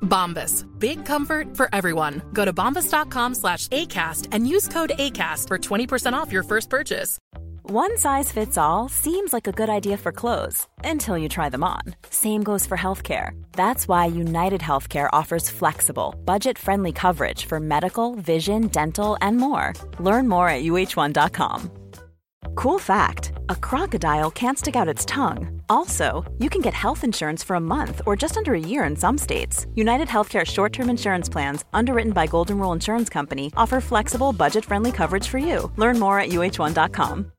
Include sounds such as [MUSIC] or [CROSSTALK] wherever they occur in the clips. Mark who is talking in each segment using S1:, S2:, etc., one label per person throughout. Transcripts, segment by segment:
S1: Bombas. Big comfort for everyone. Go to bombas.com slash ACAST and use code ACAST for 20% off your first purchase.
S2: One size fits all seems like a good idea for clothes until you try them on. Same goes for healthcare. That's why United Healthcare offers flexible, budget friendly coverage for medical, vision, dental, and more. Learn more at uh1.com. Cool fact a crocodile can't stick out its tongue. Also, you can get health insurance for a month or just under a year in some states. United Healthcare short term insurance plans, underwritten by Golden Rule Insurance Company, offer flexible, budget friendly coverage for you. Learn more at uh1.com.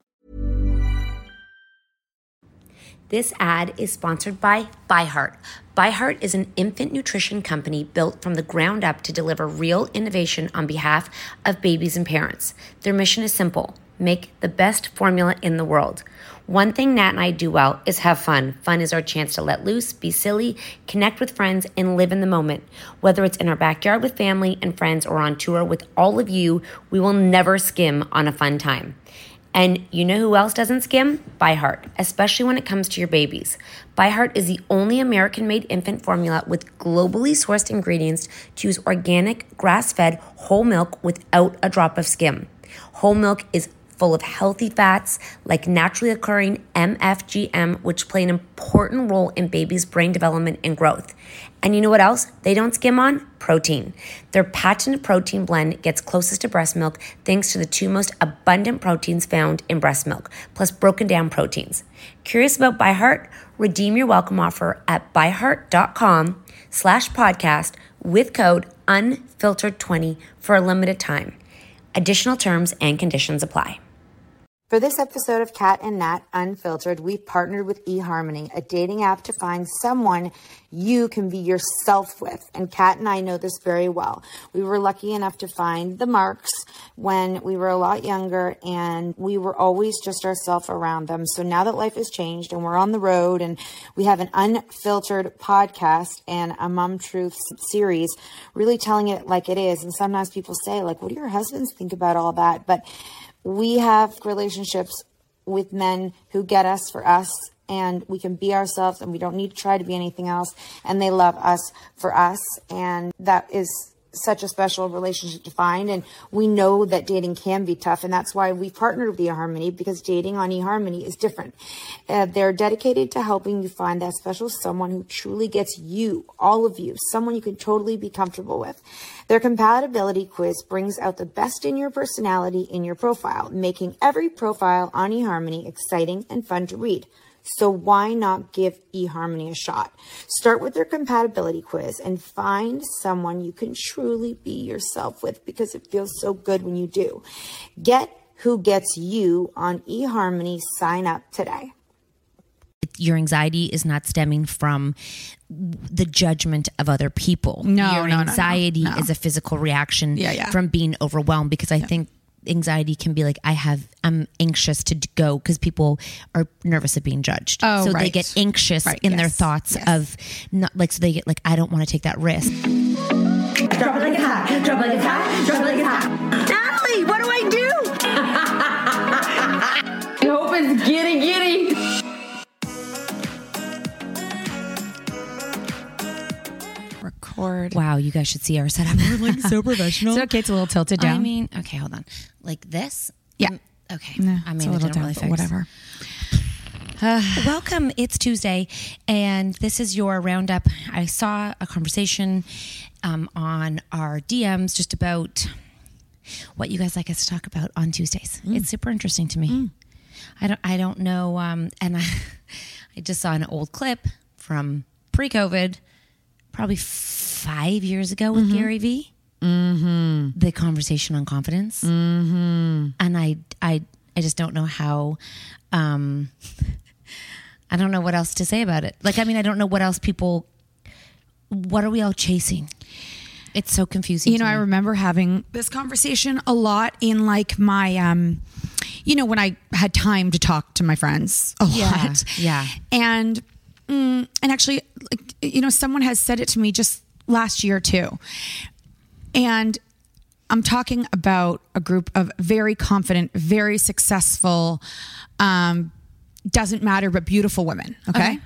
S3: This ad is sponsored by ByHeart. ByHeart is an infant nutrition company built from the ground up to deliver real innovation on behalf of babies and parents. Their mission is simple make the best formula in the world. One thing Nat and I do well is have fun. Fun is our chance to let loose, be silly, connect with friends, and live in the moment. Whether it's in our backyard with family and friends or on tour with all of you, we will never skim on a fun time. And you know who else doesn't skim? ByHeart, especially when it comes to your babies. ByHeart is the only American made infant formula with globally sourced ingredients to use organic, grass fed whole milk without a drop of skim. Whole milk is full of healthy fats like naturally occurring MFGM, which play an important role in babies' brain development and growth. And you know what else they don't skim on? Protein. Their patented protein blend gets closest to breast milk thanks to the two most abundant proteins found in breast milk, plus broken down proteins. Curious about ByHeart? Redeem your welcome offer at byheart.com slash podcast with code unfiltered20 for a limited time. Additional terms and conditions apply.
S4: For this episode of Cat and Nat Unfiltered, we partnered with eHarmony, a dating app to find someone you can be yourself with. And Cat and I know this very well. We were lucky enough to find the marks when we were a lot younger and we were always just ourselves around them. So now that life has changed and we're on the road and we have an unfiltered podcast and a Mom Truth series, really telling it like it is. And sometimes people say, like, what do your husbands think about all that? But we have relationships with men who get us for us and we can be ourselves and we don't need to try to be anything else and they love us for us and that is such a special relationship to find and we know that dating can be tough and that's why we partnered with eharmony because dating on eharmony is different. Uh, they're dedicated to helping you find that special someone who truly gets you all of you someone you can totally be comfortable with. Their compatibility quiz brings out the best in your personality in your profile making every profile on eharmony exciting and fun to read so why not give eHarmony a shot? Start with their compatibility quiz and find someone you can truly be yourself with because it feels so good when you do. Get who gets you on eHarmony. Sign up today.
S3: Your anxiety is not stemming from the judgment of other people.
S5: No,
S3: Your
S5: no, no, no,
S3: anxiety
S5: no.
S3: is a physical reaction
S5: Yeah, yeah.
S3: from being overwhelmed because I think anxiety can be like I have I'm anxious to go because people are nervous of being judged.
S5: Oh,
S3: so they get anxious
S5: Right,
S3: in their thoughts
S5: yes.
S3: of not like so they get like I don't want to take that risk.
S6: Drop it like a hat. Drop it like a hat. Drop it like a hat. Natalie, what do I do? [LAUGHS] I hope it's giddy giddy.
S5: Record.
S3: Wow, you guys should see our setup. We're like so [LAUGHS] professional.
S5: It's okay. It's a little tilted down.
S3: I mean, okay, hold on. Like this?
S5: Yeah.
S3: Mm, Okay.
S5: No,
S3: I
S5: it's
S3: mean,
S5: a
S3: it
S5: little down,
S3: really fix.
S5: whatever. [SIGHS]
S3: Welcome. It's Tuesday, and this is your roundup. I saw a conversation um, on our DMs just about what you guys like us to talk about on Tuesdays. It's super interesting to me. I don't. I don't know. Um, and I, [LAUGHS] I just saw an old clip from pre-COVID, probably five years ago with Gary Vee. Mm-hmm. The conversation on confidence, mm-hmm. and I, I, I just don't know how. Um, [LAUGHS] I don't know what else to say about it. Like, I mean, I don't know what else people. What are we all chasing? It's so confusing.
S5: you know. I remember having this conversation a lot in like my, um,
S4: you know, when I had time to talk to my friends a
S5: Yeah,
S4: lot.
S5: yeah.
S4: And mm, and actually, like, you know, someone has said it to me just last year too. And I'm talking about a group of very confident, very successful, um, doesn't matter, but beautiful women. Okay.
S5: Okay.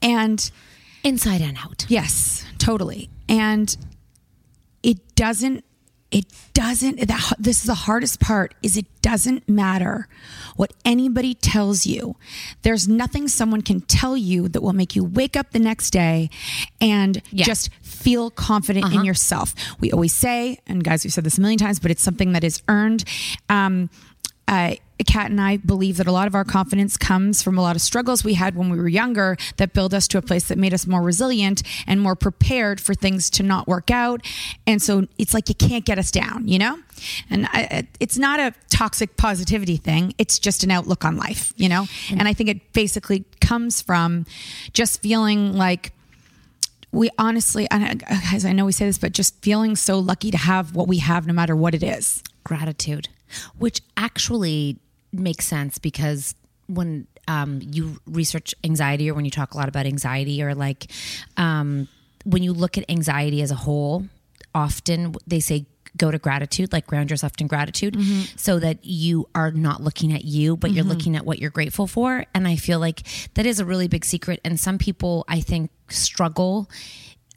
S4: And
S5: Inside and out.
S4: Yes, totally. And it doesn't it doesn't that this is the hardest part is it doesn't matter what anybody tells you. There's nothing someone can tell you that will make you wake up the next day and
S5: Yeah.
S4: just feel confident in yourself. We always say, and guys, we've said this a million times, but it's something that is earned. Um, uh, Cat and I believe that a lot of our confidence comes from a lot of struggles we had when we were younger that build us to a place that made us more resilient and more prepared for things to not work out. And so it's like you can't get us down, you know? And I, it's not a toxic positivity thing, it's just an outlook on life, you know? And I think it basically comes from just feeling like, we honestly, guys, I know we say this, but just feeling so lucky to have what we have, no matter what it is.
S5: Gratitude, which actually makes sense because when um, you research anxiety or when you talk a lot about anxiety or like um, when you look at anxiety as a whole, often they say go to gratitude, like ground yourself in gratitude so that you are not looking at you, but you're looking at what you're grateful for. And I feel like that is a really big secret. And some people, I think, struggle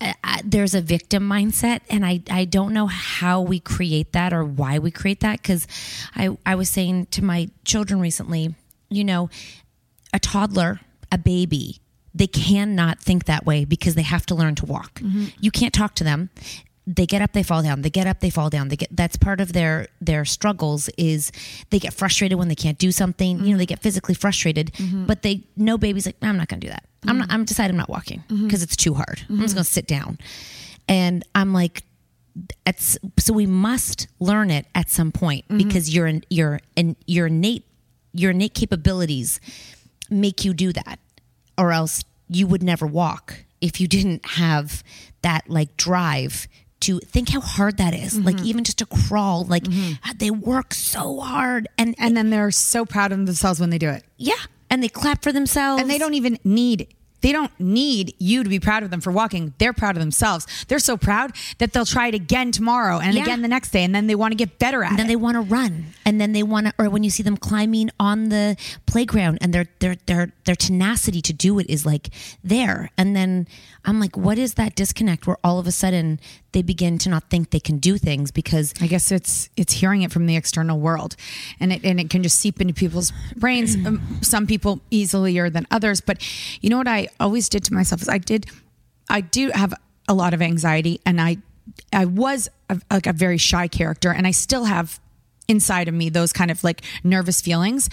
S5: uh, there's a victim mindset and I, I don't know how we create that or why we create that because I, I was saying to my children recently you know a toddler a baby they cannot think that way because they have to learn to walk. You can't talk to them they get up they fall down they get up they fall down they get that's part of their their struggles is they get frustrated when they can't do something you know they mm-hmm. get physically frustrated mm-hmm. but they no baby's like i'm not gonna do that. I'm not mm-hmm. i'm decided i'm not walking because it's too hard. I'm just gonna sit down. And i'm like it's so we must learn it at some point because your your and your innate your innate capabilities make you do that or else you would never walk if you didn't have that like drive to think how hard that is. like mm-hmm. even just to crawl like mm-hmm. they work so hard and
S4: And then they're so proud of themselves when they do it.
S5: yeah and they clap for themselves
S4: And they don't even need they don't need you to be proud of them for walking. They're proud of themselves. They're so proud that they'll try it again tomorrow and
S5: Yeah.
S4: again the next day and then they want to get better at it.
S5: and then
S4: it.
S5: they want to run and then they want to or when you see them climbing on the playground and their their their their tenacity to do it is like there and then i'm like what is that disconnect where all of a sudden they begin to not think they can do things because
S4: I guess it's it's hearing it from the external world, and it and it can just seep into people's brains. Um, some people easier than others, but you know what I always did to myself is I did, I do have a lot of anxiety, and I I was a, like a very shy character, and I still have inside of me those kind of like nervous feelings.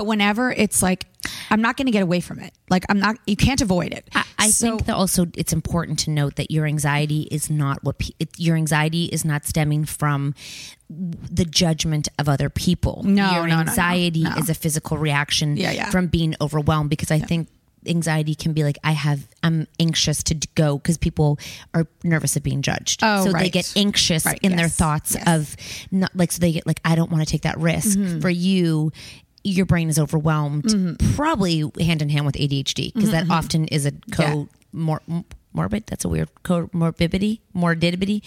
S4: But whenever it's like I'm not going to get away from it, like I'm not, you can't avoid it.
S5: I, I
S4: So-
S5: think that also it's important to note that your anxiety is not what pe- it, your anxiety is not stemming from the judgment of other people.
S4: No,
S5: your
S4: no, no, no,
S5: anxiety
S4: no.
S5: is a physical reaction
S4: Yeah, yeah.
S5: from being overwhelmed because I think anxiety can be like I have I'm anxious to go because people are nervous of being judged.
S4: Oh,
S5: so they get anxious
S4: Right,
S5: in their thoughts
S4: yes. Mm-hmm.
S5: of not like so they get like I don't want to take that risk. For you your brain is overwhelmed,
S4: Mm-hmm.
S5: probably hand in hand with ADHD, because that often is a co mor- morbid. That's a weird comorbidity, morbidity,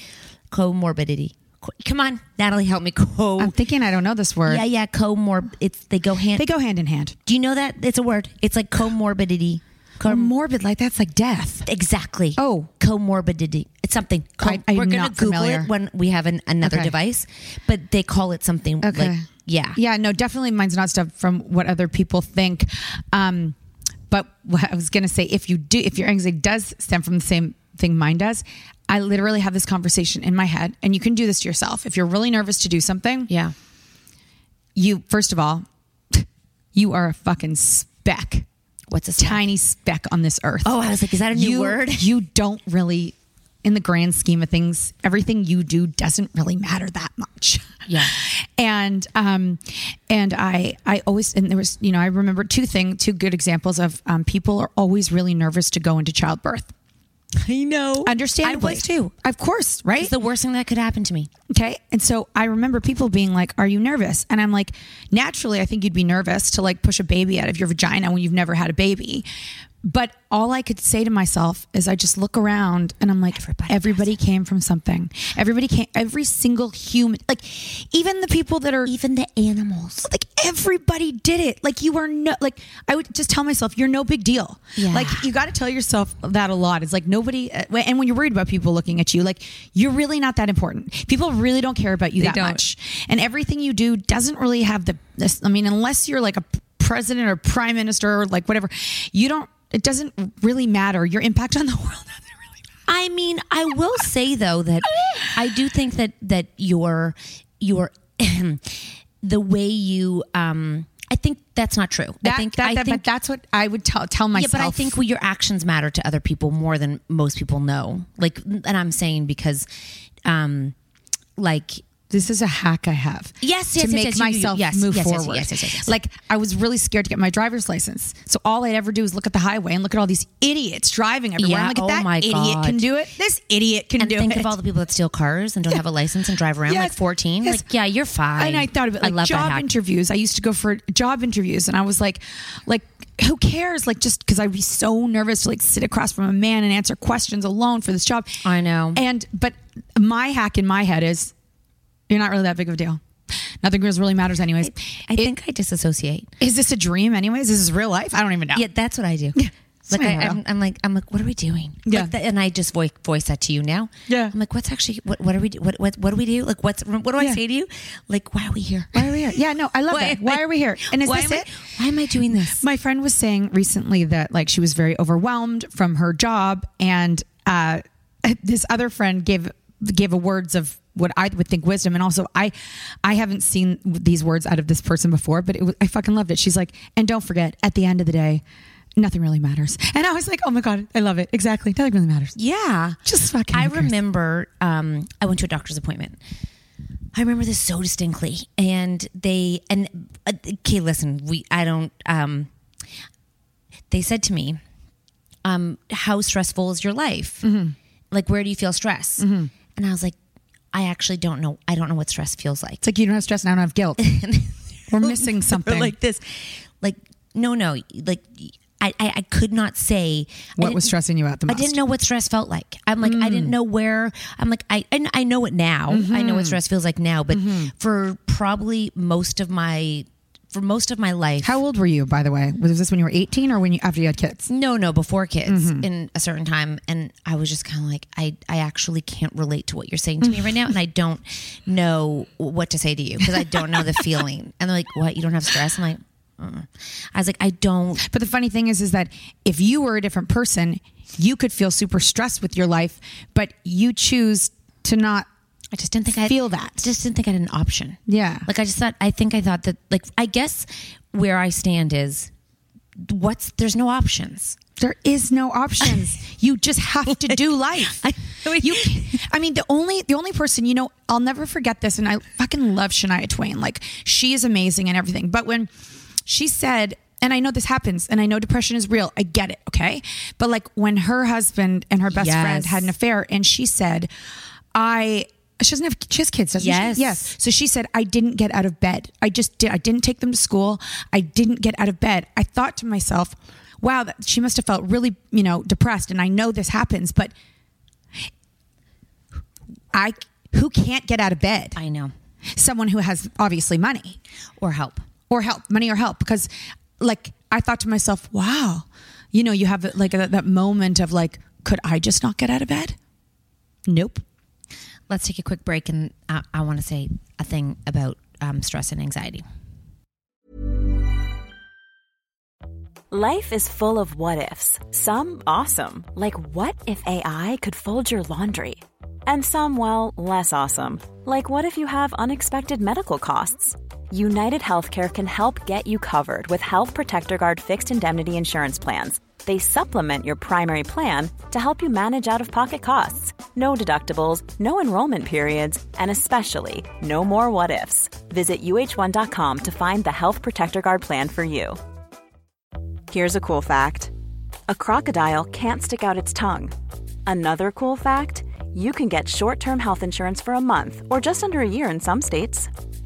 S5: comorbidity. Co- Come on, Natalie, help me. [LAUGHS] Co.
S4: I'm thinking I don't know this word.
S5: yeah, yeah, comorb. It's they go hand.
S4: They go hand in hand.
S5: Do you know that it's a word? It's like comorbidity.
S4: Or morbid, like that's like death.
S5: Exactly.
S4: Oh.
S5: comorbidity. It's something. Co-
S4: I-
S5: we're gonna
S4: not
S5: Google
S4: familiar.
S5: it when we have an, another
S4: Okay.
S5: device, but they call it something
S4: Okay.
S5: like yeah,
S4: Yeah, no, definitely mine's not stuff from what other people think. Um, but what I was going to say, if you do, if your anxiety does stem from the same thing mine does, I literally have this conversation in my head, and you can do this to yourself. If you're really nervous to do something,
S5: yeah.
S4: you, first of all, [LAUGHS] you are a fucking speck,
S5: What's a speck?
S4: tiny speck on this earth.
S5: Oh, I was like, is that a new
S4: you,
S5: word? [LAUGHS]
S4: You don't really, in the grand scheme of things, everything you do doesn't really matter that much.
S5: Yeah. [LAUGHS]
S4: And um, and I I always and there was you know I remember two thing two good examples of um, people are always really nervous to go into childbirth.
S5: I know.
S4: Understandably.
S5: I was too.
S4: Of course, right?
S5: It's the worst thing that could happen to me.
S4: Okay. And so I remember people being like, Are you nervous? And I'm like, Naturally, I think you'd be nervous to like push a baby out of your vagina when you've never had a baby. But all I could say to myself is I just look around and I'm like,
S5: Everybody
S4: everybody, came from something. Everybody came, every single human, like even the people that are
S5: Even the animals.
S4: like everybody did it. Like you are no like I would just tell myself you're no big deal.
S5: Yeah.
S4: Like you got to tell yourself that a lot. It's like nobody uh, and when you're worried about people looking at you like you're really not that important. People really don't care about you
S5: They
S4: that
S5: don't.
S4: much. And everything you do doesn't really have the I mean unless you're like a president or prime minister or like whatever, you don't it doesn't really matter. Your impact on the [LAUGHS] world doesn't really matter.
S5: I mean, I will say though that I do think that that your your [CLEARS THROAT] the way you um I think that's not true.
S4: That,
S5: I think
S4: that,
S5: I
S4: that-
S5: think
S4: that's what I would tell tell
S5: yeah,
S4: myself.
S5: but I think your actions matter to other people more than most people know. Like, and I'm saying because, um, like
S4: this is a hack I have.
S5: Yes,
S4: to
S5: yes, yes,
S4: make
S5: yes, you-
S4: myself
S5: yes,
S4: move
S5: yes, yes,
S4: forward.
S5: yes, yes, yes, yes.
S4: Like I was really scared to get my driver's license, so all I'd ever do is look at the highway and look at all these idiots driving everywhere.
S5: Yeah,
S4: I'm like, if
S5: oh
S4: that
S5: my
S4: idiot
S5: God.
S4: can do it, this idiot can
S5: and
S4: do
S5: think
S4: it.
S5: Think of all the people that steal cars and don't have a license and drive around like 14.
S4: yes.
S5: Like, yeah, you're fine.
S4: And I thought of it like job interviews. I used to go for job interviews, and I was like, like. Who cares? Like, just because I'd be so nervous to like sit across from a man and answer questions alone for this job.
S5: I know.
S4: And but my hack in my head is, you're not really that big of a deal. Nothing really matters, anyways.
S5: I
S4: It-
S5: think I disassociate.
S4: is this a dream, anyways? Is this real life? I don't even know.
S5: Yeah, that's what I do. Like I, I'm, I'm like I'm like, what are we doing?
S4: Yeah.
S5: Like that- and I just voice voice that to you now.
S4: Yeah.
S5: I'm like, what's actually what? What are we? Do, what what what do we do? Like, what's what do I
S4: Yeah.
S5: say to you? Like, why are we here?
S4: Why are we here? Yeah, no, I love [LAUGHS] that. Why
S5: I-
S4: are we here? And is
S5: why
S4: this
S5: am I-
S4: it?
S5: why am I doing this?
S4: My friend was saying recently that like she was very overwhelmed from her job, and uh, this other friend gave gave a words of what I would think wisdom, and also I I haven't seen these words out of this person before, but it was, I fucking loved it. She's like, and don't forget, at the end of the day, nothing really matters. And I was like, oh my god, I love it. Exactly, nothing really matters.
S5: Yeah.
S4: Just fucking.
S5: I remember um, I went to a doctor's appointment. I remember this so distinctly, and they and uh, okay, listen, we I don't. Um, they said to me, um, "How stressful is your life?
S4: Mm-hmm.
S5: Like, where do you feel stress?" And I was like, "I actually don't know. I don't know what stress feels like."
S4: It's like you don't have stress and I don't have guilt. [LAUGHS] We're missing [LAUGHS] something.
S5: like this, like no, no, like. I, I, I could not say
S4: What was stressing you out the most.
S5: I didn't know what stress felt like. I'm like, I didn't mm. know where. I'm like, I and I know it now. I know what mm-hmm. stress feels like now. But mm-hmm. for probably most of my, for most of my life,
S4: How old were you, by the way? Was this when you were 18 or when you after you had kids?
S5: no, no, before kids in a certain time, and I was just kind of like, I, I actually can't relate to what you're saying to me right now, and I don't know what to say to you because I don't know the feeling. And they're like, what? You don't have stress? I'm like, mm. I was like, I don't.
S4: But the funny thing is, is that if you were a different person, you could feel super stressed with your life, but you choose to not.
S5: I just didn't think I
S4: Feel that.
S5: Just didn't think I had an option.
S4: Yeah.
S5: Like I just thought. I think I thought that. Like I guess where I stand is, what's there's no options.
S4: There is no options. [LAUGHS] you just have to do [LAUGHS] life.
S5: I-
S4: you, [LAUGHS] I mean, the only the only person you know, I'll never forget this, and I fucking love Shania Twain. Like she is amazing and everything. But when she said, and I know this happens, and I know depression is real. I get it, okay. But like when her husband and her best
S5: Yes.
S4: friend had an affair, and she said, I. She doesn't have she has kids, doesn't
S5: Yes.
S4: she? Yes. So she said, I didn't get out of bed. I just did. I didn't take them to school. I didn't get out of bed. I thought to myself, wow, that she must have felt really, you know, depressed. And I know this happens, but I, who can't get out of bed?
S5: I know.
S4: Someone who has obviously money
S5: Or help.
S4: or help, money or help. Because like, I thought to myself, wow, you know, you have like that, that moment of like, could I just not get out of bed? Nope.
S5: Let's take a quick break, and I, I want to say a thing about um, stress and anxiety.
S2: Life is full of what ifs. Some awesome, like what if AI could fold your laundry? And some, well, less awesome, like what if you have unexpected medical costs? United Healthcare can help get you covered with Health Protector Guard fixed indemnity insurance plans. They supplement your primary plan to help you manage out of pocket costs. No deductibles, no enrollment periods, and especially no more what ifs. Visit uh1.com to find the Health Protector Guard plan for you. Here's a cool fact a crocodile can't stick out its tongue. Another cool fact you can get short term health insurance for a month or just under a year in some states.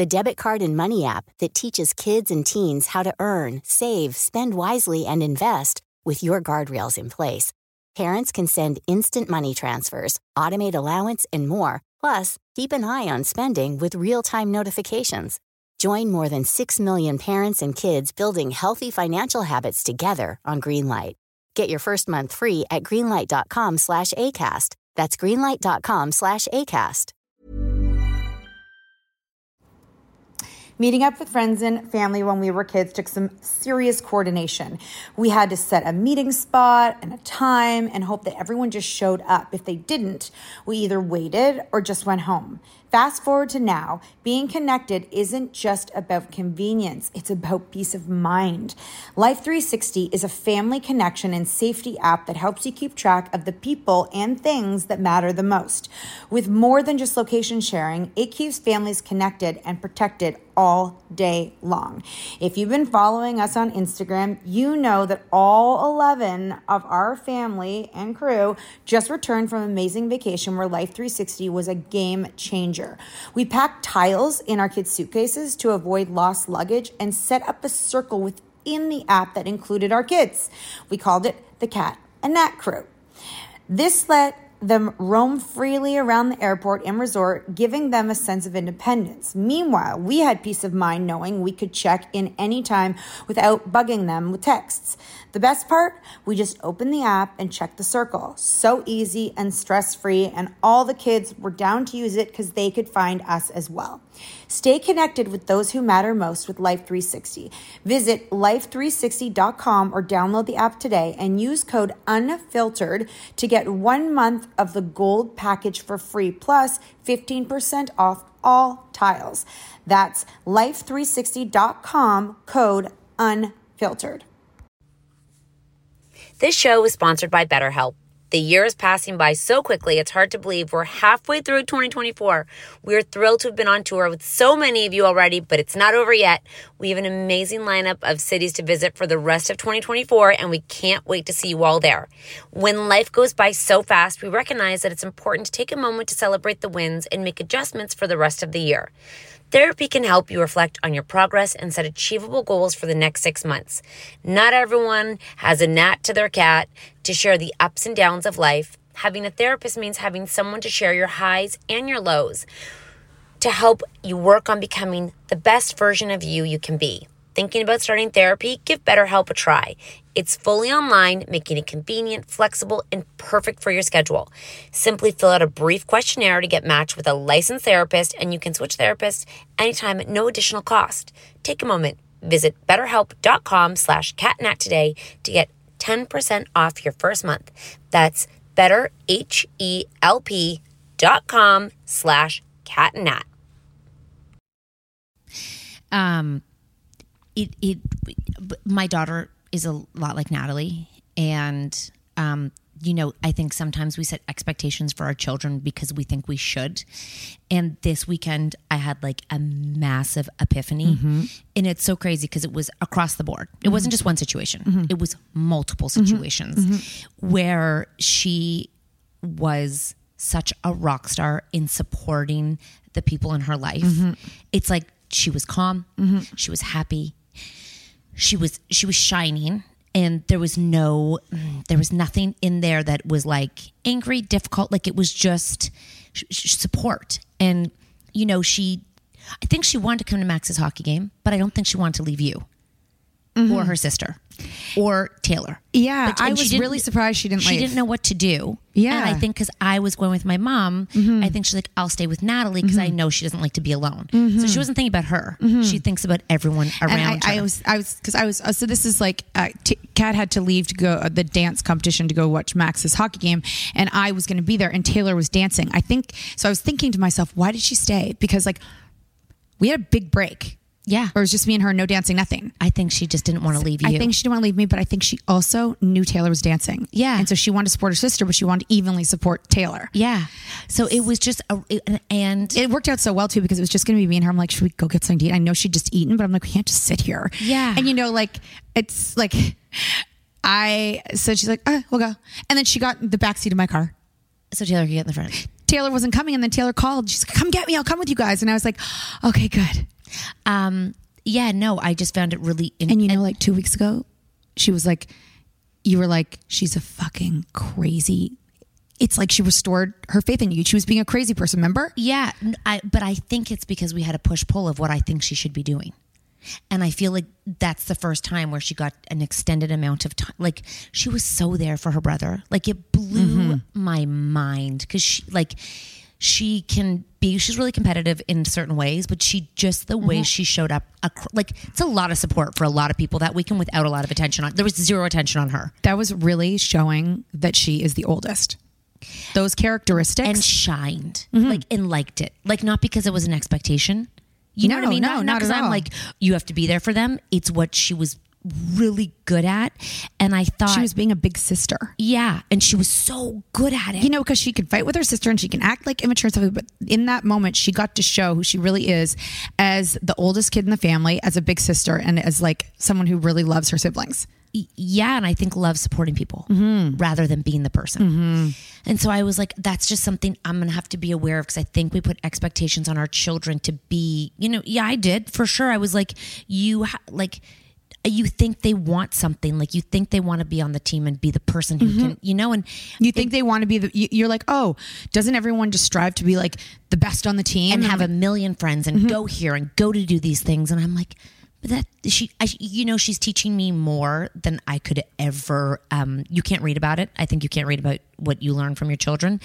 S7: the debit card and money app that teaches kids and teens how to earn, save, spend wisely, and invest with your guardrails in place. Parents can send instant money transfers, automate allowance, and more. Plus, keep an eye on spending with real time notifications. Join more than 6 million parents and kids building healthy financial habits together on Greenlight. Get your first month free at greenlight.com slash ACAST. That's greenlight.com slash ACAST.
S4: Meeting up with friends and family when we were kids took some serious coordination. We had to set a meeting spot and a time and hope that everyone just showed up. If they didn't, we either waited or just went home. Fast forward to now, being connected isn't just about convenience, it's about peace of mind. Life 360 is a family connection and safety app that helps you keep track of the people and things that matter the most. With more than just location sharing, it keeps families connected and protected all day long. If you've been following us on Instagram, you know that all 11 of our family and crew just returned from an amazing vacation where Life 360 was a game changer. We packed tiles in our kids' suitcases to avoid lost luggage and set up a circle within the app that included our kids. We called it the Cat and Nat Crew. This let them roam freely around the airport and resort, giving them a sense of independence. Meanwhile, we had peace of mind knowing we could check in anytime without bugging them with texts. The best part? We just opened the app and checked the circle. So easy and stress free, and all the kids were down to use it because they could find us as well. Stay connected with those who matter most with Life 360. Visit life360.com or download the app today and use code UNFILTERED to get one month of the gold package for free plus 15% off all tiles. That's life360.com code UNFILTERED.
S3: This show is sponsored by BetterHelp. The year is passing by so quickly, it's hard to believe we're halfway through 2024. We're thrilled to have been on tour with so many of you already, but it's not over yet. We have an amazing lineup of cities to visit for the rest of 2024, and we can't wait to see you all there. When life goes by so fast, we recognize that it's important to take a moment to celebrate the wins and make adjustments for the rest of the year. Therapy can help you reflect on your progress and set achievable goals for the next six months. Not everyone has a Nat to their cat to share the ups and downs of life. Having a therapist means having someone to share your highs and your lows to help you work on becoming the best version of you you can be. Thinking about starting therapy? Give BetterHelp a try. It's fully online, making it convenient, flexible, and perfect for your schedule. Simply fill out a brief questionnaire to get matched with a licensed therapist, and you can switch therapists anytime at no additional cost. Take a moment. Visit betterhelp.com slash catnat today to get 10% off your first month. That's betterhelp.com slash catnat.
S5: um it it my daughter is a lot like Natalie. And um you know I think sometimes we set expectations for our children because we think we should. And this weekend I had like a massive epiphany. Mm-hmm. And it's so crazy because it was across the board. It mm-hmm. wasn't just one situation. Mm-hmm. It was multiple situations where she was such a rock star in supporting the people in her life. It's like she was calm, she was happy, she was she was shining, and there was no there was nothing in there that was like angry, difficult. Like it was just support, and you know she. I think she wanted to come to Max's hockey game, but I don't think she wanted to leave you or her sister or Taylor.
S8: Yeah, I was really surprised she didn't
S5: She
S8: leave.
S5: didn't know what to do.
S8: Yeah.
S5: and I think because I was going with my mom, I think she's like, I'll stay with Natalie because I know she doesn't like to be alone. So she wasn't thinking about her. She thinks about everyone around
S8: and I,
S5: her.
S8: I was, I was, because I was. Uh, so this is like, uh, T- Cat had to leave to go uh, the dance competition to go watch Max's hockey game, and I was going to be there, and Taylor was dancing. I think so. I was thinking to myself, why did she stay? Because like.
S4: we had a big break.
S5: Yeah.
S4: Or it was just me and her, no dancing, nothing.
S5: I think she just didn't want to leave you.
S4: I think she didn't want to leave me, but I think she also knew Taylor was dancing.
S5: Yeah.
S4: And so she wanted to support her sister, but she wanted to evenly support Taylor.
S5: yeah. So it was just a it- and
S4: It worked out so well too because it was just going to be me and her. I'm like, should we go get something to eat? I know she'd just eaten, but I'm like, we can't just sit here.
S5: Yeah.
S4: And you know, like it's like [LAUGHS] I so she's like, uh, we'll go. And then she got in the backseat of my car.
S5: so Taylor could get in the front.
S4: Taylor wasn't coming, and then Taylor called. She's like, "Come get me. I'll come with you guys." And I was like, "Okay, good."
S5: Um. Yeah. No. I just found it really. In-
S4: And you know, like two weeks ago, she was like, "You were like, she's a fucking crazy." It's like she restored her faith in you. She was being a crazy person. Remember?
S5: Yeah, I, but I think it's because we had a push pull of what I think she should be doing. And I feel like that's the first time where she got an extended amount of time. Like she was so there for her brother. Like it blew my mind because she, like, she can be, she's really competitive in certain ways, but she just the way mm-hmm. she showed up, like, it's a lot of support for a lot of people that weekend without a lot of attention on. There was zero attention on her.
S4: That was really showing that she is the oldest. Those characteristics
S5: and shined mm-hmm. like and liked it. Like not because it was an expectation. You know what i mean?
S4: no, not
S5: because i'm like you have to be there for them. It's what she was really good at and i thought
S4: she was being a big sister.
S5: yeah and she was so good at it
S4: You know, because she can fight with her sister and she can act like immature and stuff. But in that moment, she got to show who she really is as the oldest kid in the family, as a big sister, and as like someone who really loves her siblings.
S5: Yeah and i think love supporting people
S4: Mm-hmm.
S5: rather than being the person and so i was like that's just something i'm gonna have to be aware of because i think we put expectations on our children to be you know yeah i did for sure i was like you ha- like you think they want something like you think they want to be on the team and be the person who
S4: Mm-hmm.
S5: can you know and
S4: You think they want to be the? you- You're like, oh, doesn't everyone just strive to be like the best on the team
S5: and have a million friends and
S4: Mm-hmm.
S5: go here and go to do these things and i'm like but that she I, you know she's teaching me more than i could ever um you can't read about it i think you can't read about what you learn from your children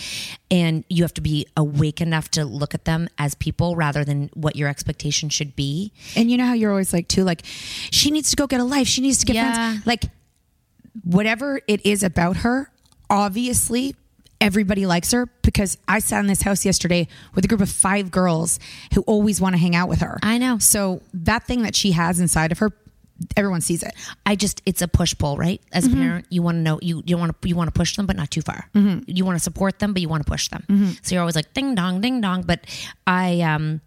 S5: and you have to be awake enough to look at them as people rather than what your expectation should be
S4: And you know how you're always like, too, like, she needs to go get a life. She needs to get
S5: Yeah.
S4: friends. Like, whatever it is about her, obviously, everybody likes her because I sat in this house yesterday with a group of five girls who always want to hang out with her.
S5: I know.
S4: So that thing that she has inside of her, everyone sees it.
S5: I just it's a push pull, right? As
S4: Mm-hmm.
S5: a parent, you want to know you you want to you want to push them, but not too far. You want to support them, but you want to push them.
S4: Mm-hmm.
S5: So you're always like ding dong, ding dong. But I um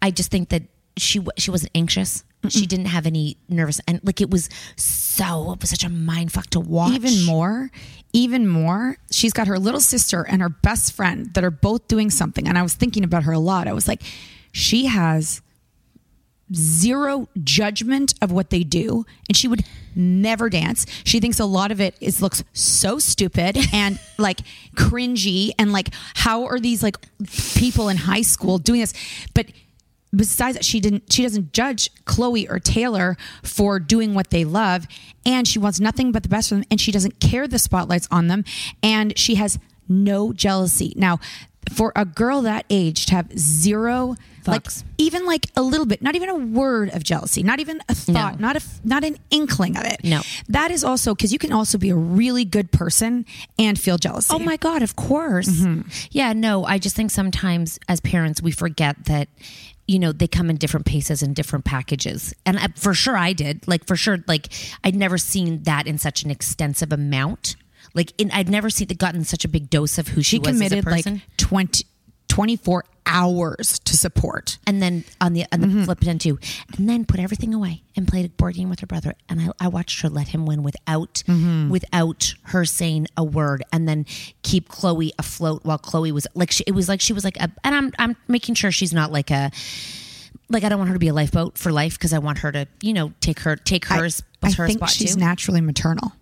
S5: I just think that she she wasn't anxious. She didn't have any nervous and like it was so it was such a mind fuck to watch.
S4: Even more, even more, she's got her little sister and her best friend that are both doing something. And I was thinking about her a lot. I was like, she has zero judgment of what they do and she would never dance she thinks a lot of it is looks so stupid [LAUGHS] and like cringy and like how are these like people in high school doing this but besides that she didn't she doesn't judge chloe or taylor for doing what they love and she wants nothing but the best for them and she doesn't care the spotlights on them and she has no jealousy now for a girl that age to have zero like even like a little bit not even a word of jealousy not even a thought
S5: No.
S4: not a not an inkling of it
S5: No.
S4: that is also because you can also be a really good person and feel jealousy
S5: Oh my God, of course.
S4: Mm-hmm.
S5: Yeah, no, I just think sometimes as parents, we forget that, you know, they come in different paces and different packages. And I, for sure, I did. Like, for sure, like, I'd never seen that in such an extensive amount. Like, in, I'd never seen gotten such a big dose of who she,
S4: she
S5: was
S4: committed
S5: as a
S4: like
S5: person.
S4: 20 24 hours to support
S5: and then on the on the
S4: Mm-hmm.
S5: flip end too, and then put everything away and played a board game with her brother. And I, I watched her let him win without
S4: Mm-hmm.
S5: without her saying a word, and then keep Chloe afloat while Chloe was like she, it was like she was like a, and I'm I'm making sure she's not like a like I don't want her to be a lifeboat for life because I want her to you know take her take hers
S4: I
S5: her
S4: think
S5: spot
S4: she's
S5: too.
S4: naturally maternal.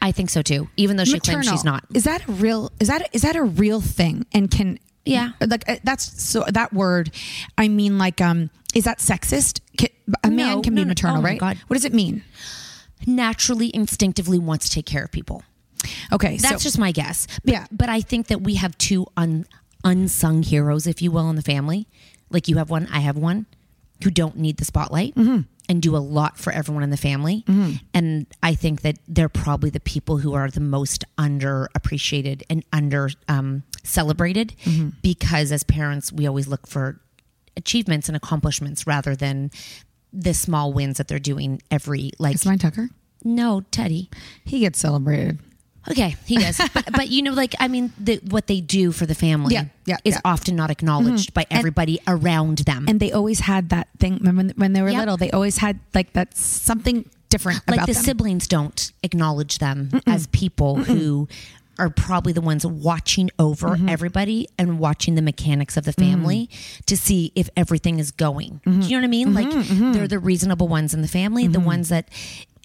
S5: I think so too, even though she claims she's not.
S4: Is that a real? Is that is that a real thing? And can
S5: Yeah.
S4: like uh, that's so that word. I mean, like, um, is that sexist? A man can
S5: no,
S4: be
S5: no.
S4: maternal,
S5: Oh my
S4: right?
S5: God.
S4: What does it mean?
S5: Naturally, instinctively wants to take care of people.
S4: Okay,
S5: That's
S4: so,
S5: just my guess. But,
S4: Yeah.
S5: But I think that we have two un, unsung heroes, if you will, in the family. Like you have one, I have one, who don't need the spotlight
S4: Mm-hmm.
S5: And do a lot for everyone in the family. And I think that they're probably the people who are the most underappreciated and under um, celebrated
S4: Mm-hmm.
S5: because as parents, we always look for achievements and accomplishments rather than the small wins that they're doing every like.
S4: Is mine Tucker?
S5: No, Teddy.
S4: He gets celebrated.
S5: Okay, he does. [LAUGHS] but, but you know, like I mean, the, what they do for the family
S4: Yeah, yeah,
S5: is
S4: yeah.
S5: often not acknowledged by
S4: And-
S5: everybody around them.
S4: And they always had that thing when when they were
S5: Yep.
S4: little. They always had like that something different
S5: like the
S4: them.
S5: siblings don't acknowledge them as people who are probably the ones watching over
S4: Mm-hmm.
S5: everybody and watching the mechanics of the family to see if everything is going.
S4: Mm-hmm.
S5: Do you know what I mean? Like they're the reasonable ones in the family, the ones that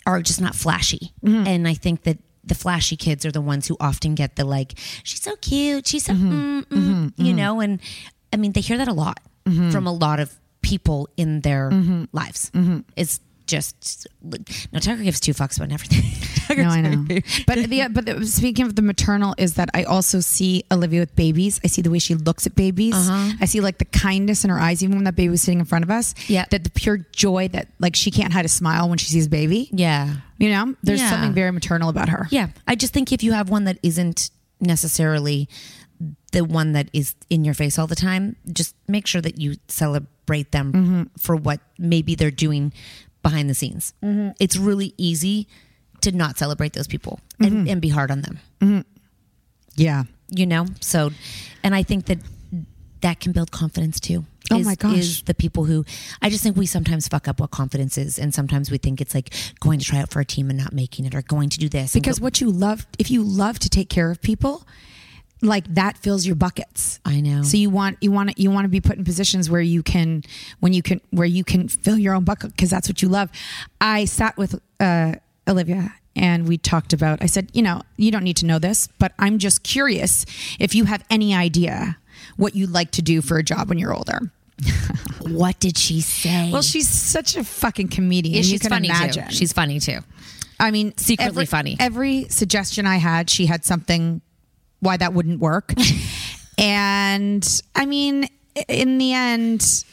S5: are just not flashy.
S4: Mm-hmm.
S5: And I think that the flashy kids are the ones who often get the like, she's so cute, she's so,
S4: Mm-hmm.
S5: mm, mm, you know, and I mean, they hear that a lot from a lot of people in their
S4: Mm-hmm.
S5: lives. It's just no Tucker gives two fucks about everything. [LAUGHS]
S4: No, I know. But the but the, speaking of the maternal, is that I also see Olivia with babies. I see the way she looks at babies. I see like the kindness in her eyes, even when that baby was sitting in front of us.
S5: Yeah.
S4: that the pure joy that like she can't hide a smile when she sees a baby.
S5: Yeah.
S4: You know, there's
S5: Yeah.
S4: something very maternal about her.
S5: Yeah. I just think if you have one that isn't necessarily the one that is in your face all the time, just make sure that you celebrate them
S4: Mm-hmm.
S5: for what maybe they're doing behind the scenes.
S4: Mm-hmm.
S5: It's really easy to not celebrate those people and,
S4: Mm-hmm.
S5: and be hard on them.
S4: Yeah.
S5: you know so and i think that that can build confidence too
S4: Oh
S5: is,
S4: my gosh.
S5: is the people who i just think we sometimes fuck up what confidence is and sometimes we think it's like going to try out for a team and not making it or going to do this
S4: Because what you love, if you love to take care of people, like that fills your buckets.
S5: i know
S4: So you want you want you want to be put in positions where you can when you can where you can fill your own bucket because that's what you love. I sat with uh, Olivia and we talked about. I said, you know, you don't need to know this, but I'm just curious if you have any idea what you'd like to do for a job when you're older. [LAUGHS]
S5: what did she say
S4: Well, she's such a fucking comedian.
S5: Yeah,
S4: you
S5: she's
S4: can
S5: funny
S4: imagine.
S5: too she's funny too
S4: I mean,
S5: Secretly
S4: every-
S5: funny.
S4: Every suggestion I had, she had something why that wouldn't work. [LAUGHS] and I mean, in the end,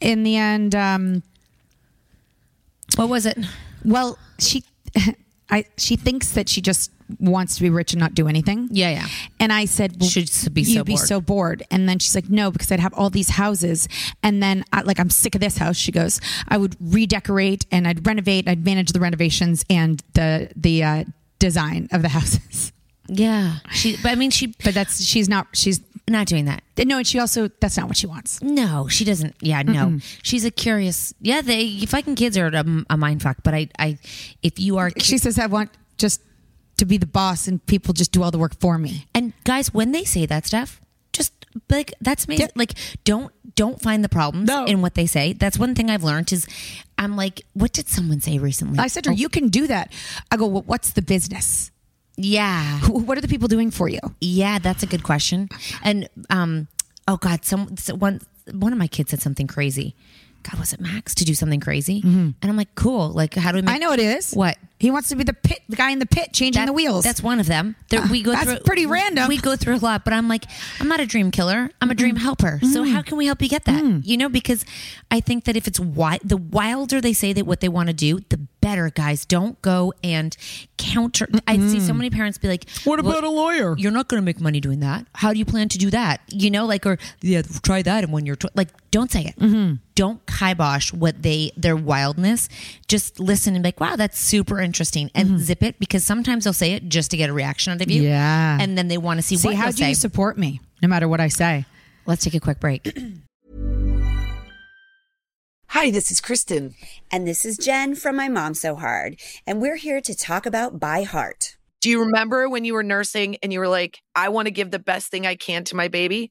S4: in the end, um,
S5: what was it
S4: well, she, [LAUGHS] I, she thinks that she just wants to be rich and not do anything.
S5: Yeah, yeah.
S4: And I said, well,
S5: Should be
S4: you'd
S5: so
S4: be
S5: bored.
S4: so bored. And then she's like, no, because I'd have all these houses. And then, I, like, I'm sick of this house. She goes, I would redecorate and I'd renovate. I'd manage the renovations and the the uh, design of the [LAUGHS] houses.
S5: Yeah she but i mean she
S4: But that's she's not. She's
S5: not doing that
S4: no, and she also that's not what she wants.
S5: No, she doesn't. Yeah, no. She's a curious. Yeah, they fucking kids are a, a mind fuck. But I, I, if you are,
S4: She says, I want just to be the boss and people just do all the work for me.
S5: and guys, when they say that stuff, just like that's me.
S4: Yeah.
S5: Like, don't don't find the problems
S4: No.
S5: in what they say. That's one thing I've learned is, I'm like, what did someone say recently?
S4: I said to her, oh. you can do that. I go, well, what's the business?
S5: Yeah,
S4: Who- What are the people doing for you?
S5: Yeah, that's a good question. And um, oh god, some so one one of my kids said something crazy. God, was it Max to do something crazy? And I'm like, cool. Like, how do we? Make,
S4: Mm-hmm. I know it is.
S5: What?
S4: He wants to be the pit, the guy in the pit changing
S5: That-
S4: the wheels.
S5: That's one of them. We go [SIGHS]
S4: That's
S5: through
S4: pretty random.
S5: We go through a lot, but I'm like, I'm not a dream killer. I'm a dream helper. So how can we help you get that? You know, because I think that if it's wi- the wilder they say that what they want to do, the better. Guys, don't go and counter. I see so many parents be like,
S4: What
S5: "Well,
S4: about a lawyer?"
S5: You're not going to make money doing that. How do you plan to do that? You know, like or yeah, try that. And when you're tw-. like, don't say it. Mm-hmm. Don't kibosh what they their wildness. Just listen and be like, wow, that's super interesting, and mm-hmm. zip it because sometimes they'll say it just to get a reaction out of you.
S4: Yeah.
S5: and then they want to see,
S4: See,
S5: what
S4: how do
S5: say.
S4: you support me no matter what I say?
S5: Let's take a quick break. [CLEARS THROAT]
S9: Hi, this is Kristen.
S10: And this is Jen from My Mom So Hard, and we're here to talk about ByHeart.
S11: Do you remember when you were nursing and you were like, I want to give the best thing I can to my baby?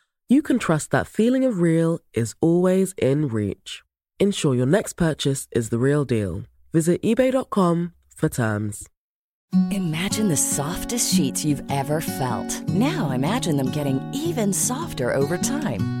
S9: you can trust that feeling of real is always in reach. Ensure your next purchase is the real deal. Visit eBay.com for terms.
S12: Imagine the softest sheets you've ever felt. Now imagine them getting even softer over time.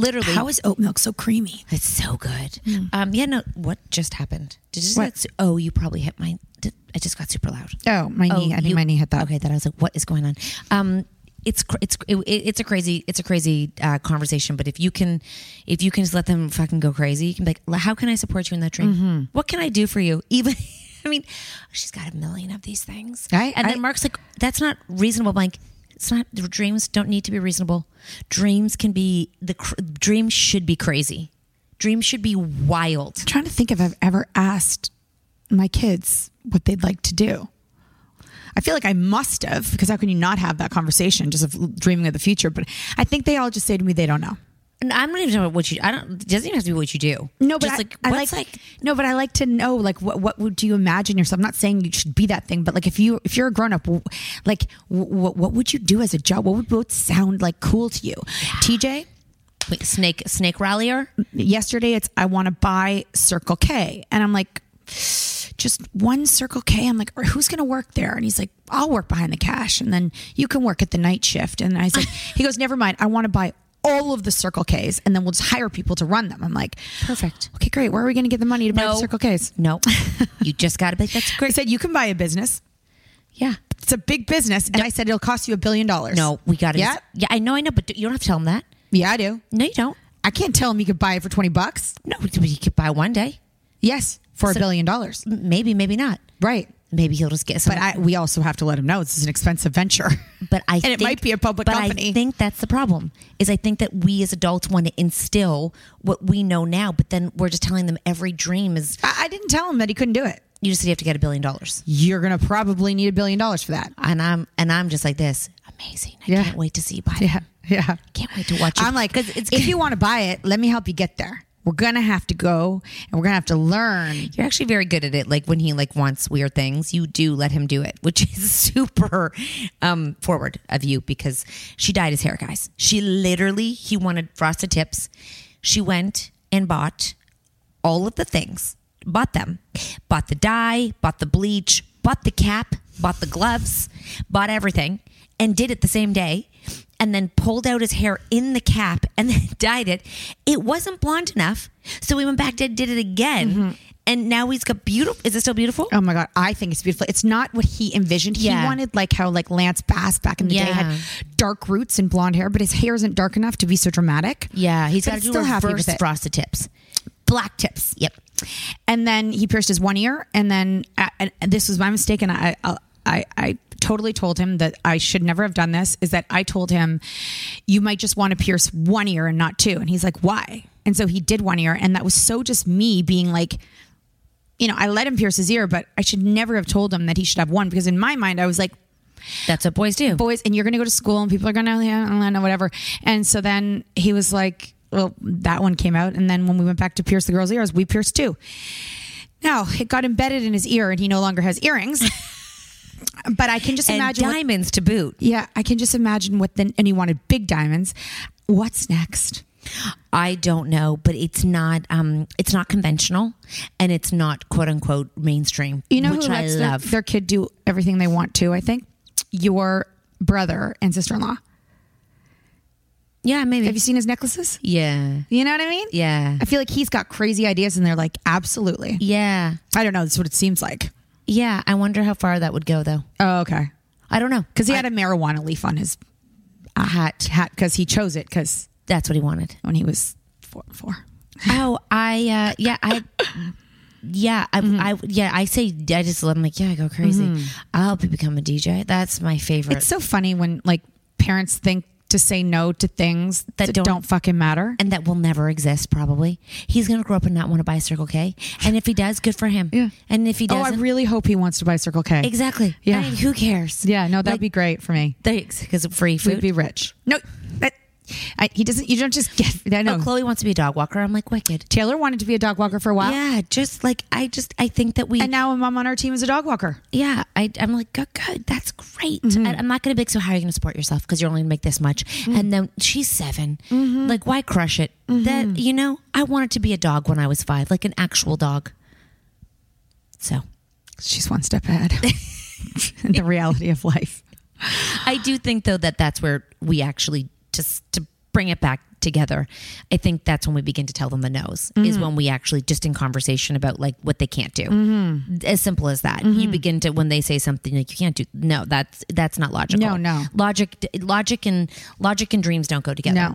S5: Literally,
S4: How is oat milk so creamy?
S5: It's so good. Um, yeah, no. What just happened? Did you just
S4: What?
S5: get oh, you probably hit my. Did, I just got super loud.
S4: Oh, my knee. I think my knee hit that.
S5: Okay, that I was like, what is going on? Um, it's it's it, it's a crazy it's a crazy uh, conversation. But if you can, if you can just let them fucking go crazy, you can be like, how can I support you in that dream?
S4: Mhm.
S5: What can I do for you? [LAUGHS] Even. I mean, she's got a million of these things.
S4: I-
S5: and
S4: I-
S5: then Mark's like, that's not reasonable. I'm like, it's not. Dreams don't need to be reasonable. Dreams can be the dreams should be crazy. Dreams should be wild.
S4: I'm trying to think if I've ever asked my kids what they'd like to do. I feel like I must have, because how can you not have that conversation just of dreaming of the future? But I think they all just say to me they don't know.
S5: I'm not even talking about what you. I don't. It doesn't even have to be what you do.
S4: No, but
S5: Just
S4: I,
S5: like
S4: I
S5: what's
S4: like, no, but I like to know like what what would do you imagine yourself? I'm not saying you should be that thing, but like if you if you're a grown up, like what what would you do as a job? What would, would sound like cool to you? TJ,
S5: Wait, snake snake rallier.
S4: yesterday it's I want to buy Circle K, and I'm like, just one Circle K. I'm like, who's going to work there? And he's like, I'll work behind the cash, and then you can work at the night shift. And I said, [LAUGHS] he goes, never mind. I want to buy all of the Circle Ks, and then we'll just hire people to run them. I'm like,
S5: perfect.
S4: Okay, great. Where are we going to get the money to buy
S5: No.
S4: the Circle Ks?
S5: No, [LAUGHS] you just got to be. That's great.
S4: I said you can buy a business.
S5: Yeah,
S4: it's a big business, and I said it'll cost you a billion dollars.
S5: No, we got to.
S4: Yeah,
S5: yeah. I know, I know, but you don't have to tell them that.
S4: yeah, I do.
S5: No, you don't.
S4: I can't tell them you could buy it for twenty bucks.
S5: No, but you could buy one day.
S4: Yes, for a
S5: So-
S4: billion dollars.
S5: Maybe, maybe not.
S4: Right.
S5: Maybe he'll just get some.
S4: But I, we also have to let him know this is an expensive venture.
S5: But I [LAUGHS]
S4: and
S5: think,
S4: it might be a public
S5: but
S4: company.
S5: I think that's the problem. Is I think that we as adults want to instill what we know now, but then we're just telling them every dream is.
S4: I, I didn't tell him that he couldn't do it.
S5: You just said you have to get a billion dollars,
S4: You're gonna probably need a billion dollars for that.
S5: and I'm and I'm just like this. Amazing! I
S4: Yeah.
S5: can't wait to see you buy. It.
S4: Yeah, yeah.
S5: Can't wait to watch. You.
S4: I'm like, [LAUGHS]
S5: 'Cause it's
S4: if you want to buy it, let me help you get there. We're gonna have to go, and we're gonna have to learn.
S5: You're actually very good at it. Like when he like wants weird things, you do let him do it, [LAUGHS] which is super um, forward of you because she dyed his hair, guys. She literally he wanted frosted tips. She went and bought all of the things, bought them, bought the dye, bought the bleach, bought the cap, bought the gloves, bought everything, and did it the same day. And then pulled out his hair in the cap and then [LAUGHS] dyed it. It wasn't blonde enough, so we went back and did it again. And now he's got beautiful. Is it still beautiful?
S4: Oh my god, I think it's beautiful. It's not what he envisioned.
S5: Yeah.
S4: He wanted like how like Lance Bass back in the day had dark roots and blonde hair, but his hair isn't dark enough to be so dramatic.
S5: Yeah, he's got to do reverse frosted tips.
S4: black tips.
S5: Yep.
S4: And then he pierced his one ear, and then uh, and this was my mistake, and I I I, I totally told him that I should never have done this. Is that I told him you might just want to pierce one ear and not two, and he's like, why? And so he did one ear, and that was so just me being like. You know, I let him pierce his ear, but I should never have told him that he should have one because in my mind I was like,
S5: That's what boys do.
S4: boys and you're going to go to school and people are going to yeah, know whatever and so then he was like well that one came out and then when we went back to pierce the girl's ears we pierced two now it got embedded in his ear and he no longer has earrings [LAUGHS] but i can just
S5: And
S4: imagine what-
S5: diamonds to boot.
S4: yeah i can just imagine what then and he wanted big diamonds what's next
S5: I don't know, but it's not um it's not conventional and it's not quote unquote mainstream.
S4: you know
S5: which
S4: who
S5: I
S4: lets their, their kid do everything they want to i think your brother and sister-in-law
S5: yeah, maybe.
S4: have you seen his necklaces
S5: yeah.
S4: you know what i mean
S5: Yeah.
S4: I feel like he's got crazy ideas and they're like, absolutely.
S5: Yeah.
S4: I don't know. That's what it seems like.
S5: Yeah, I wonder how far that would go though.
S4: Oh, okay.
S5: I don't know.
S4: Because he had a marijuana leaf on his uh, hat hat because he chose it because
S5: That's what he wanted.
S4: when he was four. four.
S5: Oh, I uh yeah, I yeah, I,
S4: Mm-hmm.
S5: I yeah, I say I just I'm like, yeah, I go crazy.
S4: Mhm.
S5: I'll you become a DJ. That's my favorite.
S4: It's so funny when like parents think to say no to things that, don't, fucking matter.
S5: and that will never exist probably. He's going to grow up and not want to buy Circle K. And if he does, good for him. Yeah. And if he
S4: Oh,
S5: doesn't
S4: I really hope he wants to buy Circle K.
S5: Exactly.
S4: Yeah.
S5: I mean, who cares?
S4: Yeah, no, that'd
S5: Like-
S4: be great for me.
S5: Thanks, because free food.
S4: We'd be rich. No, that, I, he doesn't. You don't just get. I know.
S5: Oh, Chloe wants to be a dog walker. I'm like wicked.
S4: Taylor wanted to be a dog walker for a while.
S5: Yeah, just like I just I think that we
S4: and now a mom on our team is a dog walker.
S5: Yeah, I, I'm like, good, good, that's great.
S4: Mm-hmm.
S5: I, I'm not going to beg, so how are you going to support yourself? Because you're only going to make this much.
S4: Mm-hmm.
S5: And then she's 7 Like, why crush it? That, you know, I wanted to be a dog when I was five, like an actual dog. So
S4: She's one step ahead [LAUGHS] in the reality of life.
S5: I do think, though, that that's where we actually, just to bring it back together, I think that's when we begin to tell them the no's, is
S4: Mhm.
S5: when we actually just in conversation about like what they can't do.
S4: Mhm.
S5: As simple as that. You
S4: Mhm.
S5: begin to when they say something like you can't do no, that's that's not logical.
S4: No, no.
S5: Logic logic and logic and dreams don't go together.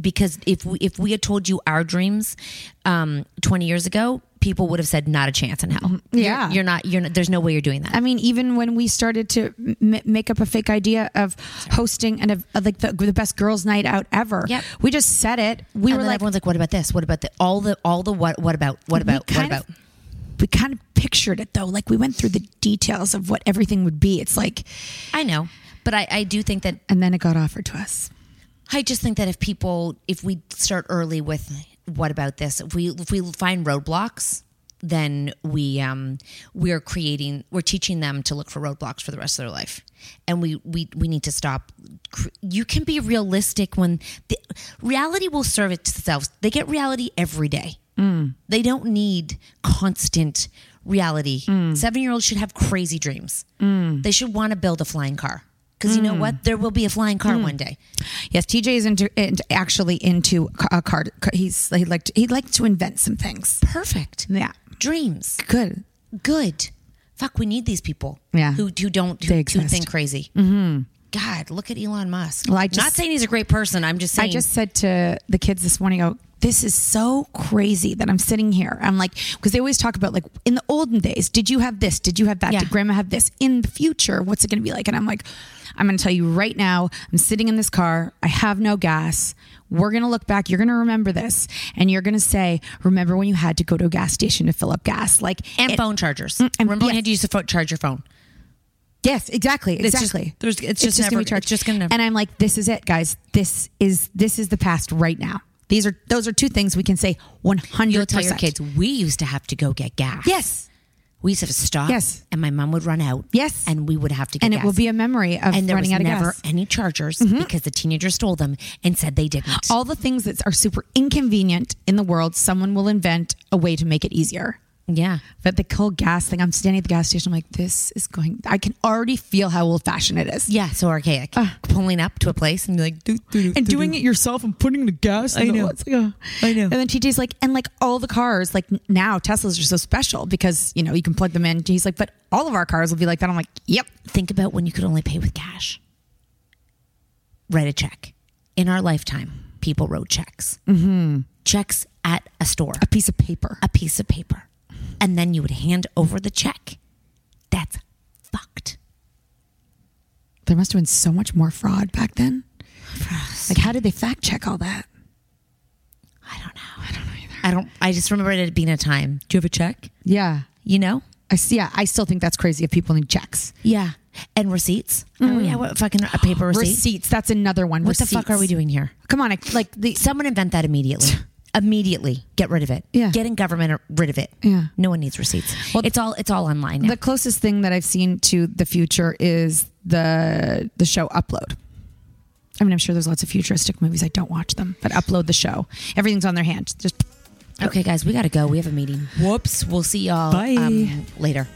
S5: Because if we if we had told you our dreams um 20 years ago, people would have said not a chance in hell. You're-
S4: Mm-hmm. Yeah.
S5: You're, not you're not, there's no way you're doing that.
S4: I mean, even when we started to m- make up a fake idea of hosting and of, like the, the best girls' night out ever,
S5: Yep.
S4: we just said it. We
S5: and
S4: were like,
S5: everyone's like, what about this? What about the all the all the what what about what about what about
S4: of- we kind of pictured it though. Like we went through the details of what everything would be. It's like,
S5: I know, but I, I do think that
S4: and then it got offered to us.
S5: I just think that if people, if we start early with what about this, if we if we find roadblocks, then we um we're creating we're teaching them to look for roadblocks for the rest of their life, and we we we need to stop. You can be realistic when the, reality will serve itself. They get reality every day. Mm. They don't need constant reality. Mm. Seven year olds should have crazy dreams. Mm. They should want to build a flying car. Because you know
S4: Mm.
S5: what? There will be a flying car one day.
S4: Yes, TJ is into, into actually into a car He's he liked he liked to invent some things.
S5: Perfect.
S4: Yeah,
S5: Dreams.
S4: good.
S5: Good. Fuck, we need these people.
S4: Yeah.
S5: Who who don't who, who think crazy.
S4: Mm-hmm.
S5: God, look at Elon Musk.
S4: Well, I just-
S5: not saying he's a great person. I'm just saying
S4: I just said to the kids this morning, "Oh, this is so crazy that I'm sitting here." I'm like, because they always talk about like in the olden days, did you have this? Did you have that?
S5: Yeah.
S4: Did Grandma have this? In the future, what's it going to be like? And I'm like, I'm going to tell you right now. I'm sitting in this car. I have no gas. We're going to look back. You're going to remember this, and you're going to say, "Remember when you had to go to a gas station to fill up gas?" Like
S5: and
S4: it-
S5: phone chargers.
S4: Mm, and-
S5: Remember when you had to use the phone, charge your phone?
S4: Yes, exactly,
S5: It's just-
S4: exactly.
S5: there's- it's just never-
S4: gonna be charged.
S5: it's just gonna never-
S4: And I'm like, this is it, guys. This is this is the past right now. These are those are two things we can say 100.
S5: You'll tell your kids we used to have to go get gas.
S4: Yes.
S5: We used to have to stop.
S4: Yes.
S5: And my mom would run out.
S4: Yes.
S5: And we would have to get gas.
S4: and
S5: gas.
S4: it will be a memory of
S5: and there
S4: running
S5: was
S4: out of
S5: never
S4: gas. Mm-hmm.
S5: any chargers because the teenagers stole them and said they didn't.
S4: All the things that are super inconvenient in the world, someone will invent a way to make it easier.
S5: Yeah.
S4: But the cold gas thing, I'm standing at the gas station. I'm like, this is going. I can already feel how old fashioned it is.
S5: Yeah, so archaic. Pulling up to a place and like, doo, doo, doo,
S4: and doing it yourself and putting the gas.
S5: I
S4: in the-
S5: know.
S4: it's like, oh.
S5: I know.
S4: And then TJ's like, and like all the cars, like now Teslas are so special because you know you can plug them in. He's like, but all of our cars will be like that. I'm like, yep.
S5: Think about when you could only pay with cash. Write a check. In our lifetime, people wrote checks.
S4: Mm-hmm.
S5: Checks at a store.
S4: A piece of paper.
S5: A piece of paper. And then you would hand over the check. That's fucked.
S4: There must have been so much more fraud back then. Like, how did they fact check all that?
S5: I don't know. I don't know either. I don't. I just remember it being a time. Do you have a check?
S4: Yeah.
S5: You know?
S4: I see. Yeah, I still think that's crazy if people need checks.
S5: Yeah. And receipts. Oh,
S4: Mm.
S5: yeah, what fucking a paper receipt?
S4: Receipts. That's another one.
S5: What the fuck are we doing here?
S4: Come on, I, like the
S5: Someone invent that immediately. [LAUGHS] immediately. Get rid of it.
S4: Yeah.
S5: Getting government rid of it.
S4: Yeah.
S5: No one needs receipts. Well, it's all it's all online now.
S4: the closest thing that I've seen to the future is the the show Upload. I mean, I'm sure there's lots of futuristic movies. I don't watch them, but Upload the show. Everything's on their hand. Just
S5: okay, guys, we gotta go. We have a meeting. Whoops. We'll see y'all
S4: Bye.
S5: um, later.